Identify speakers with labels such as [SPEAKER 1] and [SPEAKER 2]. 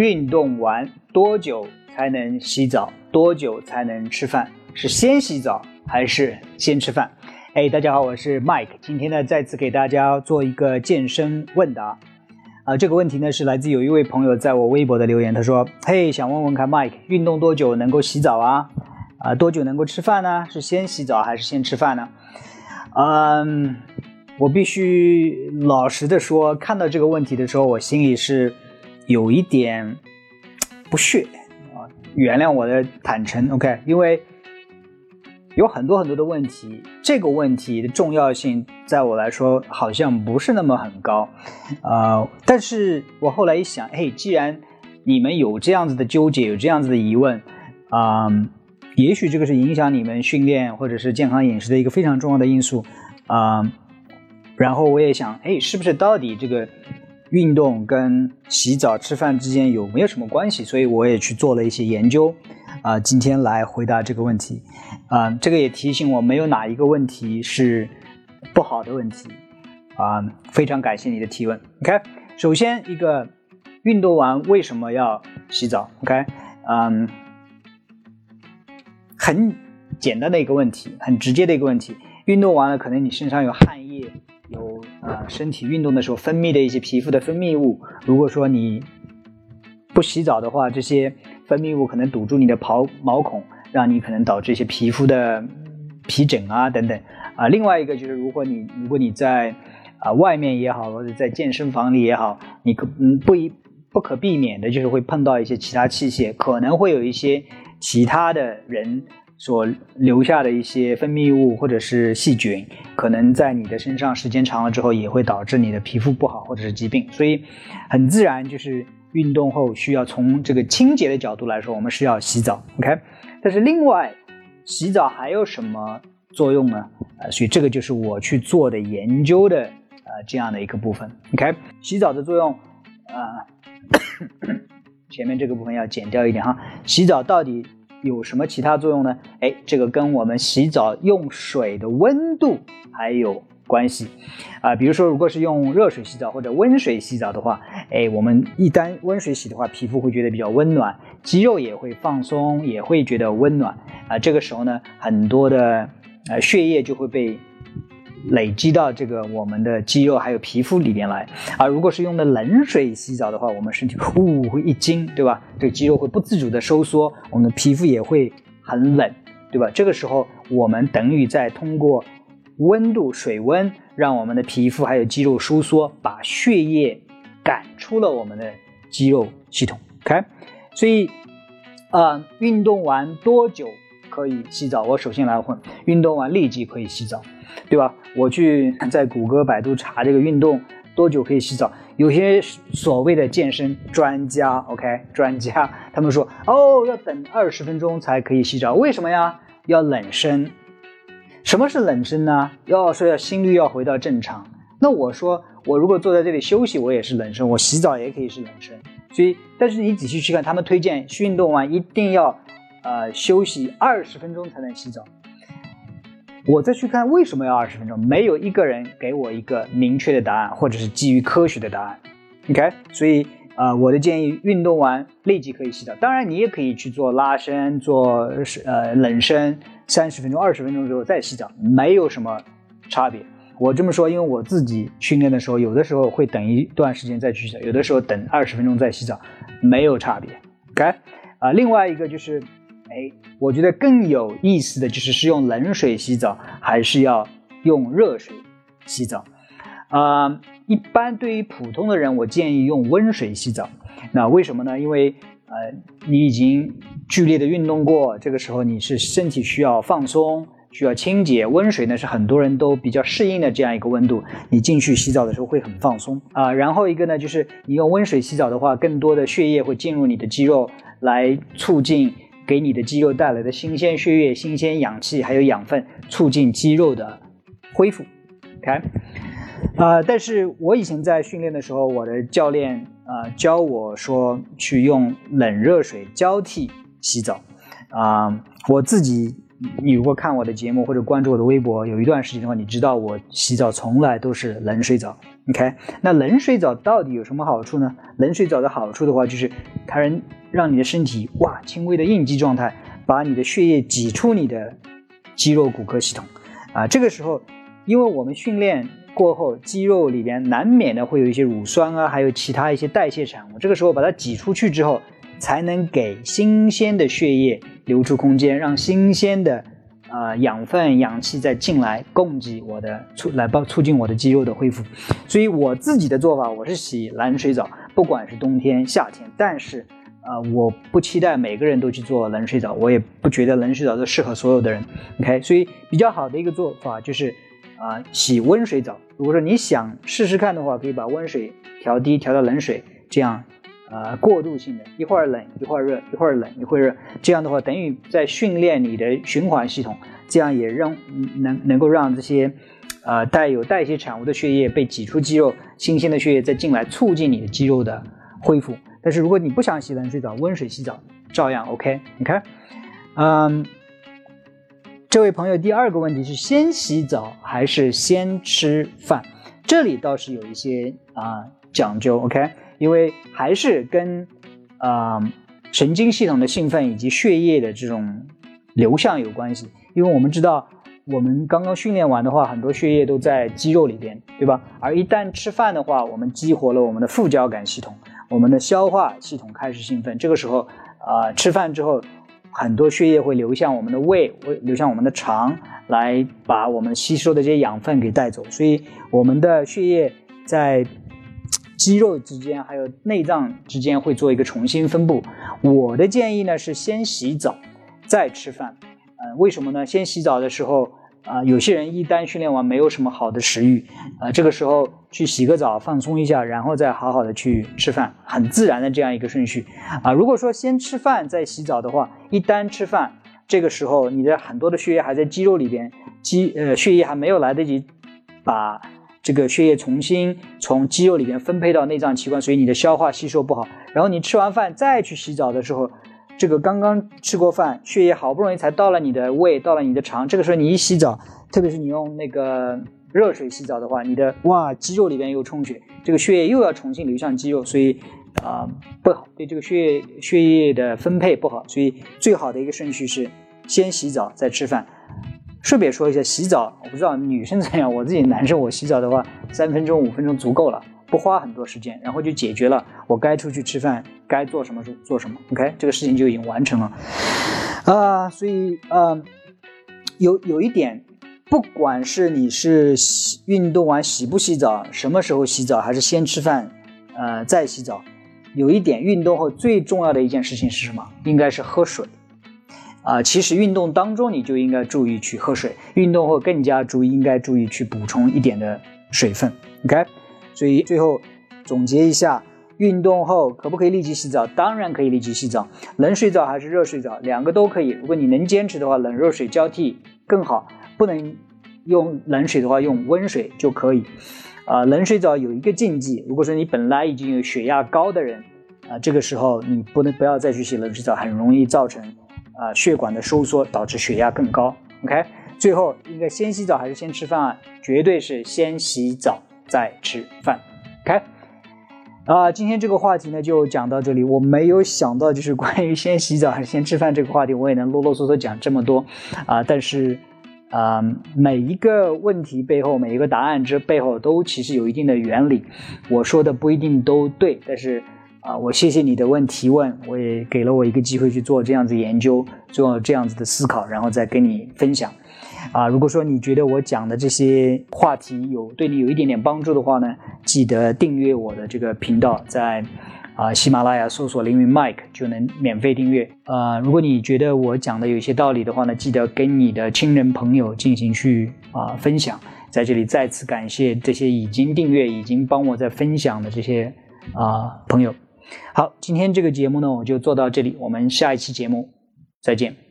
[SPEAKER 1] 运动完多久才能洗澡？多久才能吃饭？是先洗澡还是先吃饭？哎，大家好，我是 Mike，今天呢再次给大家做一个健身问答。啊，这个问题呢是来自有一位朋友在我微博的留言，他说：“嘿，想问问看，Mike，运动多久能够洗澡啊？啊，多久能够吃饭呢？是先洗澡还是先吃饭呢？”嗯，我必须老实的说，看到这个问题的时候，我心里是。有一点不屑啊，原谅我的坦诚，OK，因为有很多很多的问题，这个问题的重要性在我来说好像不是那么很高，呃，但是我后来一想，嘿，既然你们有这样子的纠结，有这样子的疑问，啊，也许这个是影响你们训练或者是健康饮食的一个非常重要的因素，啊，然后我也想，哎，是不是到底这个？运动跟洗澡、吃饭之间有没有什么关系？所以我也去做了一些研究，啊，今天来回答这个问题，啊，这个也提醒我没有哪一个问题是不好的问题，啊，非常感谢你的提问。OK，首先一个运动完为什么要洗澡？OK，嗯，很简单的一个问题，很直接的一个问题，运动完了可能你身上有汗液。啊，身体运动的时候分泌的一些皮肤的分泌物，如果说你不洗澡的话，这些分泌物可能堵住你的毛毛孔，让你可能导致一些皮肤的皮疹啊等等啊。另外一个就是，如果你如果你在啊外面也好，或者在健身房里也好，你可嗯不一不可避免的就是会碰到一些其他器械，可能会有一些其他的人。所留下的一些分泌物或者是细菌，可能在你的身上时间长了之后，也会导致你的皮肤不好或者是疾病。所以，很自然就是运动后需要从这个清洁的角度来说，我们是要洗澡。OK，但是另外，洗澡还有什么作用呢？呃，所以这个就是我去做的研究的呃这样的一个部分。OK，洗澡的作用，啊，前面这个部分要剪掉一点哈。洗澡到底？有什么其他作用呢？哎，这个跟我们洗澡用水的温度还有关系啊。比如说，如果是用热水洗澡或者温水洗澡的话，哎，我们一旦温水洗的话，皮肤会觉得比较温暖，肌肉也会放松，也会觉得温暖啊。这个时候呢，很多的呃血液就会被。累积到这个我们的肌肉还有皮肤里边来啊。如果是用的冷水洗澡的话，我们身体呼会一惊，对吧？对肌肉会不自主的收缩，我们的皮肤也会很冷，对吧？这个时候我们等于在通过温度、水温让我们的皮肤还有肌肉收缩，把血液赶出了我们的肌肉系统。OK，所以啊，运动完多久可以洗澡？我首先来问，运动完立即可以洗澡。对吧？我去在谷歌、百度查这个运动多久可以洗澡，有些所谓的健身专家，OK，专家他们说，哦，要等二十分钟才可以洗澡，为什么呀？要冷身。什么是冷身呢？要说要心率要回到正常。那我说，我如果坐在这里休息，我也是冷身，我洗澡也可以是冷身。所以，但是你仔细去看，他们推荐运动完一定要呃休息二十分钟才能洗澡。我再去看为什么要二十分钟，没有一个人给我一个明确的答案，或者是基于科学的答案。OK，所以啊，我的建议，运动完立即可以洗澡。当然，你也可以去做拉伸，做呃冷身，三十分钟、二十分钟之后再洗澡，没有什么差别。我这么说，因为我自己训练的时候，有的时候会等一段时间再去洗澡，有的时候等二十分钟再洗澡，没有差别。OK，啊，另外一个就是。哎，我觉得更有意思的就是是用冷水洗澡还是要用热水洗澡？啊，一般对于普通的人，我建议用温水洗澡。那为什么呢？因为呃，你已经剧烈的运动过，这个时候你是身体需要放松，需要清洁。温水呢是很多人都比较适应的这样一个温度，你进去洗澡的时候会很放松啊。然后一个呢就是你用温水洗澡的话，更多的血液会进入你的肌肉来促进。给你的肌肉带来的新鲜血液、新鲜氧气，还有养分，促进肌肉的恢复。OK，啊，但是我以前在训练的时候，我的教练啊教我说去用冷热水交替洗澡。啊，我自己，你如果看我的节目或者关注我的微博，有一段时间的话，你知道我洗澡从来都是冷水澡。OK，那冷水澡到底有什么好处呢？冷水澡的好处的话，就是它能让你的身体哇轻微的应激状态，把你的血液挤出你的肌肉骨骼系统啊。这个时候，因为我们训练过后，肌肉里边难免的会有一些乳酸啊，还有其他一些代谢产物。这个时候把它挤出去之后，才能给新鲜的血液留出空间，让新鲜的。呃，养分、氧气再进来供给我的促来帮促进我的肌肉的恢复，所以我自己的做法，我是洗冷水澡，不管是冬天、夏天，但是呃，我不期待每个人都去做冷水澡，我也不觉得冷水澡都适合所有的人。OK，所以比较好的一个做法就是啊，洗温水澡。如果说你想试试看的话，可以把温水调低，调到冷水，这样。呃，过渡性的，一会儿冷一会儿热，一会儿冷一会儿热，这样的话等于在训练你的循环系统，这样也让能能够让这些呃带有代谢产物的血液被挤出肌肉，新鲜的血液再进来，促进你的肌肉的恢复。但是如果你不想洗冷水澡，温水洗澡照样 OK。你看，嗯，这位朋友第二个问题是先洗澡还是先吃饭？这里倒是有一些啊讲究，OK。因为还是跟，呃，神经系统的兴奋以及血液的这种流向有关系。因为我们知道，我们刚刚训练完的话，很多血液都在肌肉里边，对吧？而一旦吃饭的话，我们激活了我们的副交感系统，我们的消化系统开始兴奋。这个时候，啊，吃饭之后，很多血液会流向我们的胃，会流向我们的肠，来把我们吸收的这些养分给带走。所以，我们的血液在。肌肉之间还有内脏之间会做一个重新分布。我的建议呢是先洗澡，再吃饭。呃，为什么呢？先洗澡的时候，啊，有些人一旦训练完没有什么好的食欲，啊，这个时候去洗个澡放松一下，然后再好好的去吃饭，很自然的这样一个顺序。啊，如果说先吃饭再洗澡的话，一旦吃饭，这个时候你的很多的血液还在肌肉里边，肌呃血液还没有来得及把。这个血液重新从肌肉里边分配到内脏器官，所以你的消化吸收不好。然后你吃完饭再去洗澡的时候，这个刚刚吃过饭，血液好不容易才到了你的胃，到了你的肠。这个时候你一洗澡，特别是你用那个热水洗澡的话，你的哇肌肉里边又充血，这个血液又要重新流向肌肉，所以啊不好，对这个血液血液的分配不好。所以最好的一个顺序是先洗澡再吃饭。顺便说一下，洗澡我不知道女生怎样，我自己男生我洗澡的话，三分钟五分钟足够了，不花很多时间，然后就解决了我该出去吃饭，该做什么做做什么，OK，这个事情就已经完成了啊。所以啊，有有一点，不管是你是洗运动完洗不洗澡，什么时候洗澡，还是先吃饭，呃再洗澡，有一点运动后最重要的一件事情是什么？应该是喝水。啊，其实运动当中你就应该注意去喝水，运动后更加注意应该注意去补充一点的水分。OK，所以最后总结一下，运动后可不可以立即洗澡？当然可以立即洗澡，冷水澡还是热水澡，两个都可以。如果你能坚持的话，冷热水交替更好。不能用冷水的话，用温水就可以。啊，冷水澡有一个禁忌，如果说你本来已经有血压高的人，啊，这个时候你不能不要再去洗冷水澡，很容易造成。啊，血管的收缩导致血压更高。OK，最后应该先洗澡还是先吃饭啊？绝对是先洗澡在吃饭。OK，啊，今天这个话题呢就讲到这里。我没有想到就是关于先洗澡还是先吃饭这个话题，我也能啰啰嗦嗦讲这么多啊。但是啊，每一个问题背后，每一个答案之背后都其实有一定的原理。我说的不一定都对，但是。啊，我谢谢你的问提问，我也给了我一个机会去做这样子研究，做这样子的思考，然后再跟你分享。啊，如果说你觉得我讲的这些话题有对你有一点点帮助的话呢，记得订阅我的这个频道，在啊喜马拉雅搜索凌云 Mike 就能免费订阅。啊，如果你觉得我讲的有一些道理的话呢，记得跟你的亲人朋友进行去啊分享。在这里再次感谢这些已经订阅、已经帮我在分享的这些啊朋友。好，今天这个节目呢，我就做到这里，我们下一期节目再见。